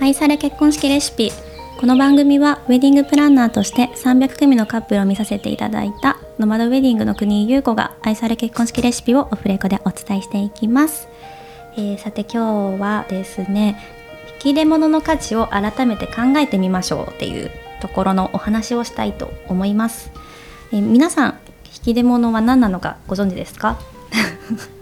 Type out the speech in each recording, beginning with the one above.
愛され結婚式レシピ。この番組はウェディングプランナーとして300組のカップルを見させていただいたノマドウェディングの国井優子が愛され結婚式レシピをオフレコでお伝えしていきます、えーさて今日はですね引き出物の価値を改めて考えてみましょうっていうところのお話をしたいと思います、えー皆さん引き出物は何なのかご存知ですか？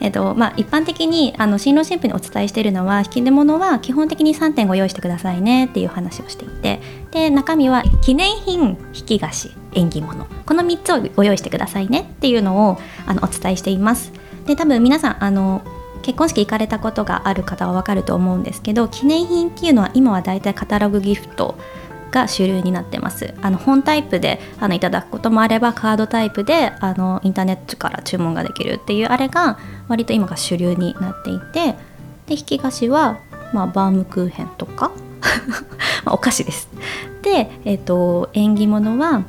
えっとまあ、一般的にあの新郎新婦にお伝えしているのは引き出物は基本的に3点ご用意してくださいねっていう話をしていてで中身は記念品引き菓子縁起物。この3つをご用意してくださいねっていうのをあのお伝えしています。で多分皆さんあの結婚式行かれたことがある方はわかると思うんですけど記念品っていうのは今はだいたいカタログギフトが主流になってます。あの本タイプであのいただくこともあればカードタイプであのインターネットから注文ができるっていうあれが割と今が主流になっていてで引き菓子は、まあ、バームクーヘンとか まお菓子です。で、えっと縁起物は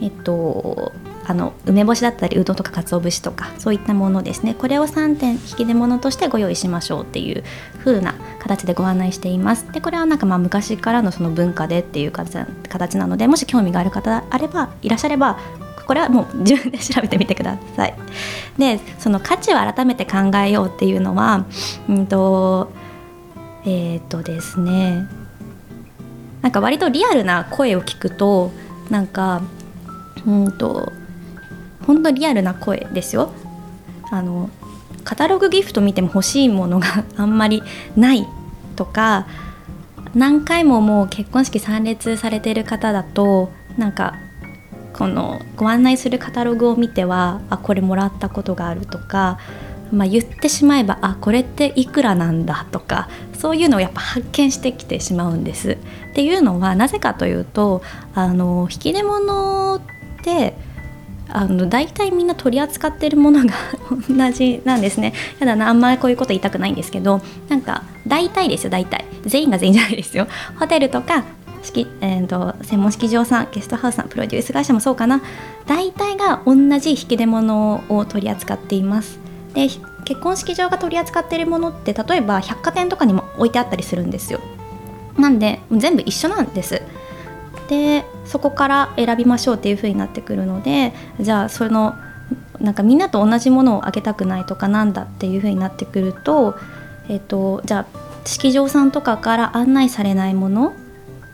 えっとあの梅干しだったりうどんとか鰹節とかそういったものですね。これを3点引き出物としてご用意しましょうっていう風な形でご案内しています。でこれはなんかまあ昔からのその文化でっていう形なのでもし興味がある方あればいらっしゃればこれはもう自分で調べてみてください。でその価値を改めて考えようっていうのはうんとえっ、とですねなんか割とリアルな声を聞くとなんかうんと本当リアルな声ですよあのカタログギフト見ても欲しいものが あんまりないとか何回ももう結婚式参列されてる方だとなんかこのご案内するカタログを見てはあこれもらったことがあるとか、まあ、言ってしまえばあこれっていくらなんだとかそういうのをやっぱ発見してきてしまうんです。っていうのはなぜかというとあの引き出物ってあの大体みんな取り扱ってるものが 同じなんですね。やだなあんまりこういうこと言いたくないんですけどなんか大体ですよ大体全員が全員じゃないですよ。ホテルとか式、えー、と専門式場さんゲストハウスさんプロデュース会社もそうかな大体が同じ引き出物を取り扱っています。で結婚式場が取り扱っているものって例えば百貨店とかにも置いてあったりするんですよ。なんで全部一緒なんです。でそこから選びましょうっていう風になってくるのでじゃあそのなんかみんなと同じものをあげたくないとかなんだっていう風になってくると,、えっとじゃあ式場さんとかから案内されないもの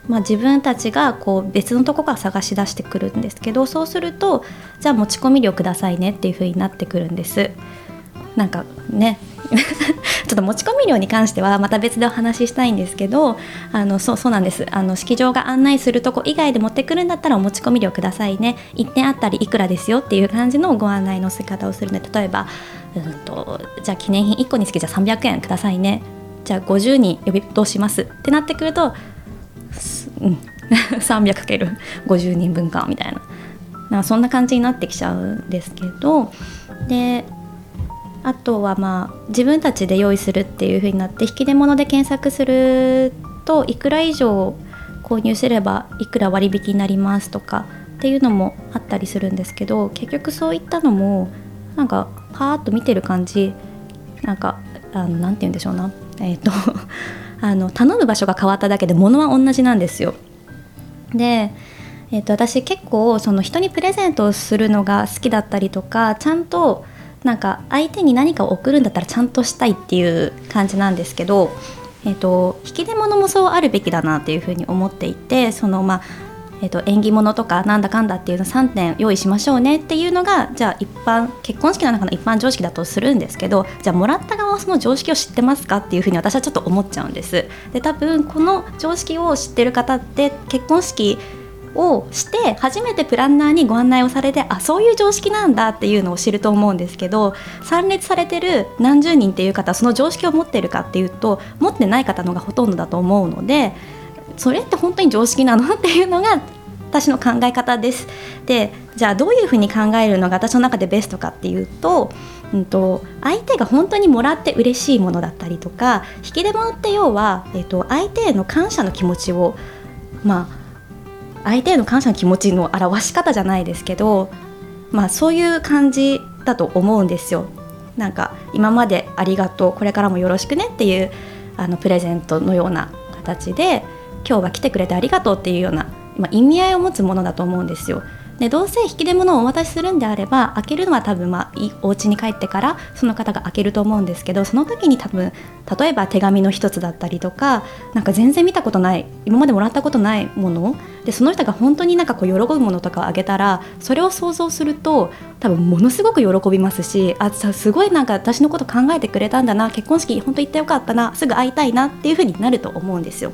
まあ、自分たちがこう別のとこから探し出してくるんですけどそうするとじゃあ持ち込み料くださいねっていう風になってくるんです。なんかね ちょっと持ち込み料に関してはまた別でお話ししたいんですけどあのそうそうなんです。あの式場が案内するとこ以外で持ってくるんだったらお持ち込み料くださいね。1点あったりいくらですよっていう感じのご案内のせ方をするので例えばうんとじゃあ記念品1個につきじゃあ300円くださいね。じゃあ50人呼びどうします。ってなってくるとうん。300×50 人分かみたいな。なんかそんな感じになってきちゃうんですけど。であとはまあ自分たちで用意するっていう風になって引き出物で検索するといくら以上購入すればいくら割引になりますとかっていうのもあったりするんですけど結局そういったのもなんかパーッと見てる感じなんかあのなんて言うんでしょうなえっ、と あの頼む場所が変わっただけで物は同じなんですよ。でえー、と私結構その人にプレゼントをするのが好きだったりとかちゃんとなんか相手に何かを送るんだったらちゃんとしたいっていう感じなんですけど、えー、と引き出物もそうあるべきだなっていうふうに思っていてそのまあえー、と縁起物とかなんだかんだっていうの3点用意しましょうねっていうのがじゃあ一般結婚式の中の一般常識だとするんですけどじゃあもらった側はその常識を知ってますかっていうふうに私はちょっと思っちゃうんです。で多分この常識を知ってる方って結婚式をして初めてプランナーにご案内をされてあそういう常識なんだっていうのを知ると思うんですけど参列されてる何十人っていう方その常識を持ってるかっていうと持ってない方のがほとんどだと思うのでそれって本当に常識なの？っていうのが私の考え方です。でじゃあどういうふうに考えるのが私の中でベストかっていうと,、うん、と相手が本当にもらって嬉しいものだったりとか引き出物って要は、えっと、相手への感謝の気持ちをまあ相手への感謝の気持ちの表し方じゃないですけど、まあ、そういう感じだと思うんですよ。なんか今までありがとうこれからもよろしくねっていうあのプレゼントのような形で今日は来てくれてありがとうっていうような、まあ、意味合いを持つものだと思うんですよ。でどうせ引き出物をお渡しするんであれば開けるのは多分まあお家に帰ってからその方が開けると思うんですけどその時に多分例えば手紙の一つだったりとかなんか全然見たことない今までもらったことないものでその人が本当になんかこう喜ぶものとかをあげたらそれを想像すると多分ものすごく喜びますしあすごいなんか私のこと考えてくれたんだな結婚式本当行ってよかったなすぐ会いたいなっていう風になると思うんですよ。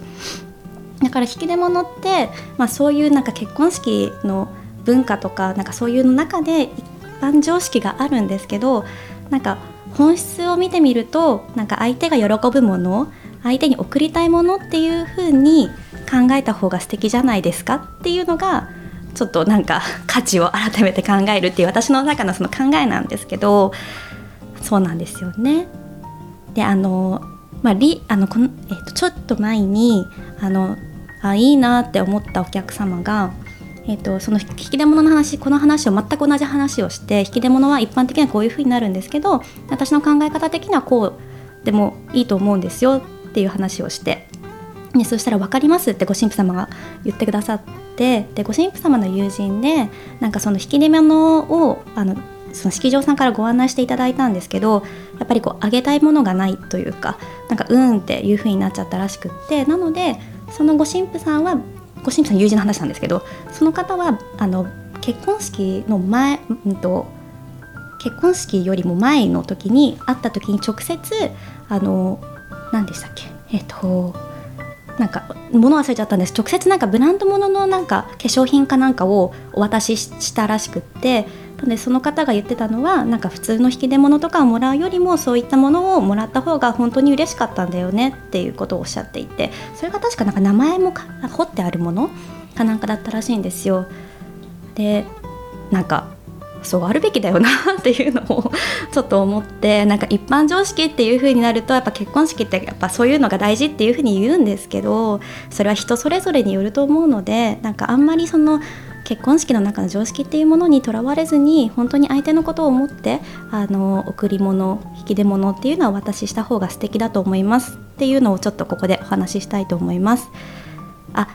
だから引き出物って、まあ、そういうなんか結婚式の文化とかなんかそういうの中で一般常識があるんですけどなんか本質を見てみるとなんか相手が喜ぶもの相手に贈りたいものっていう風に考えた方が素敵じゃないですかっていうのがちょっとなんか価値を改めて考えるっていう私の中のその考えなんですけどそうなんですよね。であのまあ、りあのこのえー、とちょっと前にあのあいいなって思ったお客様がえーと、その引き出物の話この話を全く同じ話をして引き出物は一般的にはこういうふうになるんですけど私の考え方的にはこうでもいいと思うんですよっていう話をして、ね、そしたら「分かります」ってご神父様が言ってくださってでご神父様の友人でなんかその引き出物をあのその式場さんからご案内していただいたんですけどやっぱりこうあげたいものがないというかなんかうんっていう風になっちゃったらしくってなのでそのご神父さんはご神父さん友人の話なんですけどその方はあの結婚式の前、うんと、結婚式よりも前の時に会った時に直接あの何でしたっけ？えっ、となんか物忘れちゃったんです。直接なんかブランド物のなんか化粧品かなんかをお渡ししたらしくってでその方が言ってたのはなんか普通の引き出物とかをもらうよりもそういったものをもらった方が本当に嬉しかったんだよねっていうことをおっしゃっていてそれが確かなんか名前も彫ってあるものかなんかだったらしいんですよ。でなんかそうあるべきだよなっていうのをちょっと思ってなんか一般常識っていう風になるとやっぱ結婚式ってやっぱそういうのが大事っていう風に言うんですけどそれは人それぞれによると思うのでなんかあんまりその結婚式の中の常識っていうものにとらわれずに本当に相手のことを思ってあの贈り物引き出物っていうのはお渡しした方が素敵だと思いますっていうのをちょっとここでお話ししたいと思います。あ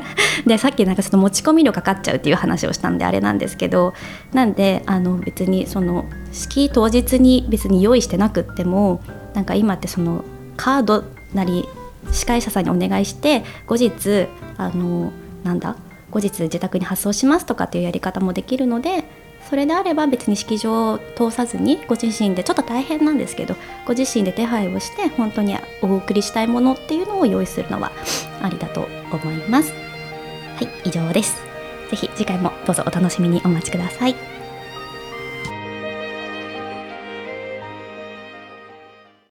でさっきなんかちょっと持ち込み料かかっちゃうっていう話をしたんであれなんですけどなんであの別にその式当日に別に用意してなくってもなんか今ってそのカードなり司会者さんにお願いして後日あのなんだ後日自宅に発送しますとかっていうやり方もできるのでそれであれば別に式場を通さずにご自身でちょっと大変なんですけどご自身で手配をして本当にお送りしたいものっていうのを用意するのはありだと思います。はい以上です。是非次回もどうぞお楽しみにお待ちください。